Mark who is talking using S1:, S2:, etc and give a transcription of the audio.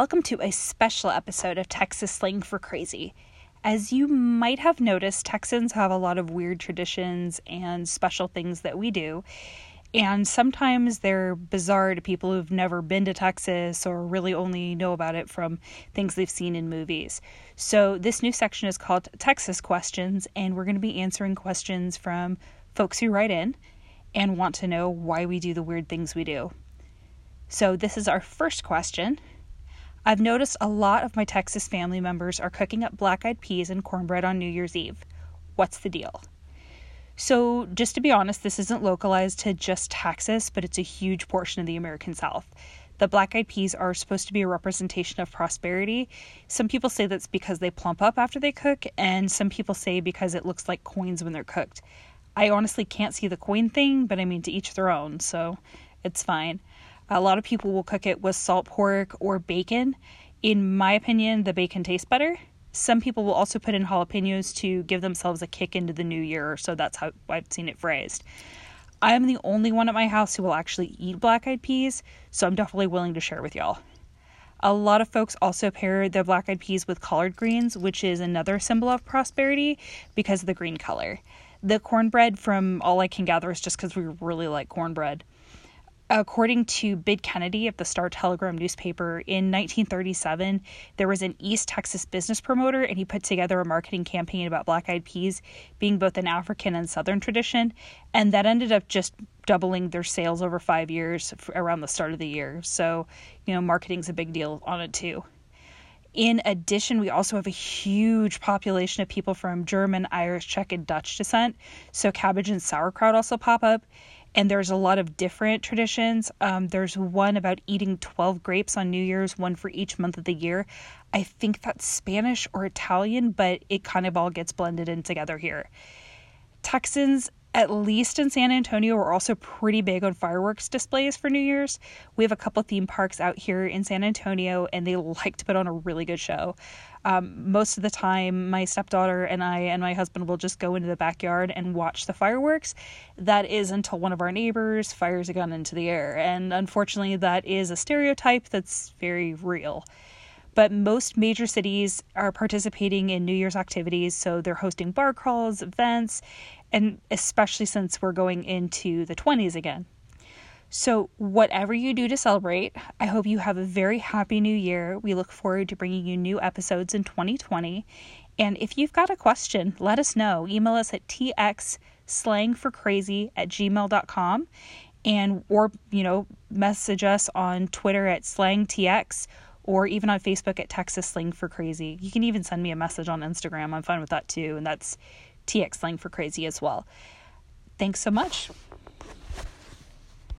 S1: Welcome to a special episode of Texas Slang for Crazy. As you might have noticed, Texans have a lot of weird traditions and special things that we do. And sometimes they're bizarre to people who've never been to Texas or really only know about it from things they've seen in movies. So, this new section is called Texas Questions, and we're going to be answering questions from folks who write in and want to know why we do the weird things we do. So, this is our first question. I've noticed a lot of my Texas family members are cooking up black eyed peas and cornbread on New Year's Eve. What's the deal? So, just to be honest, this isn't localized to just Texas, but it's a huge portion of the American South. The black eyed peas are supposed to be a representation of prosperity. Some people say that's because they plump up after they cook, and some people say because it looks like coins when they're cooked. I honestly can't see the coin thing, but I mean, to each their own, so it's fine. A lot of people will cook it with salt pork or bacon. In my opinion, the bacon tastes better. Some people will also put in jalapenos to give themselves a kick into the new year, so that's how I've seen it phrased. I am the only one at my house who will actually eat black eyed peas, so I'm definitely willing to share with y'all. A lot of folks also pair the black eyed peas with collard greens, which is another symbol of prosperity because of the green color. The cornbread, from all I can gather, is just because we really like cornbread. According to Bud Kennedy of the Star Telegram newspaper, in 1937, there was an East Texas business promoter, and he put together a marketing campaign about black eyed peas being both an African and Southern tradition. And that ended up just doubling their sales over five years around the start of the year. So, you know, marketing's a big deal on it too. In addition, we also have a huge population of people from German, Irish, Czech, and Dutch descent. So, cabbage and sauerkraut also pop up and there's a lot of different traditions. Um, there's one about eating 12 grapes on New Year's, one for each month of the year. I think that's Spanish or Italian, but it kind of all gets blended in together here. Texans, at least in San Antonio, we're also pretty big on fireworks displays for New Year's. We have a couple theme parks out here in San Antonio, and they like to put on a really good show. Um, most of the time, my stepdaughter and I and my husband will just go into the backyard and watch the fireworks. That is until one of our neighbors fires a gun into the air. And unfortunately, that is a stereotype that's very real. But most major cities are participating in New Year's activities, so they're hosting bar crawls, events, and especially since we're going into the 20s again. So, whatever you do to celebrate, I hope you have a very happy new year. We look forward to bringing you new episodes in 2020. And if you've got a question, let us know. Email us at txslangforcrazy at gmail.com and or you know message us on twitter at slangtx or even on facebook at texas slang for crazy. You can even send me a message on instagram. I'm fine with that too and that's tx slang for crazy as well. Thanks so much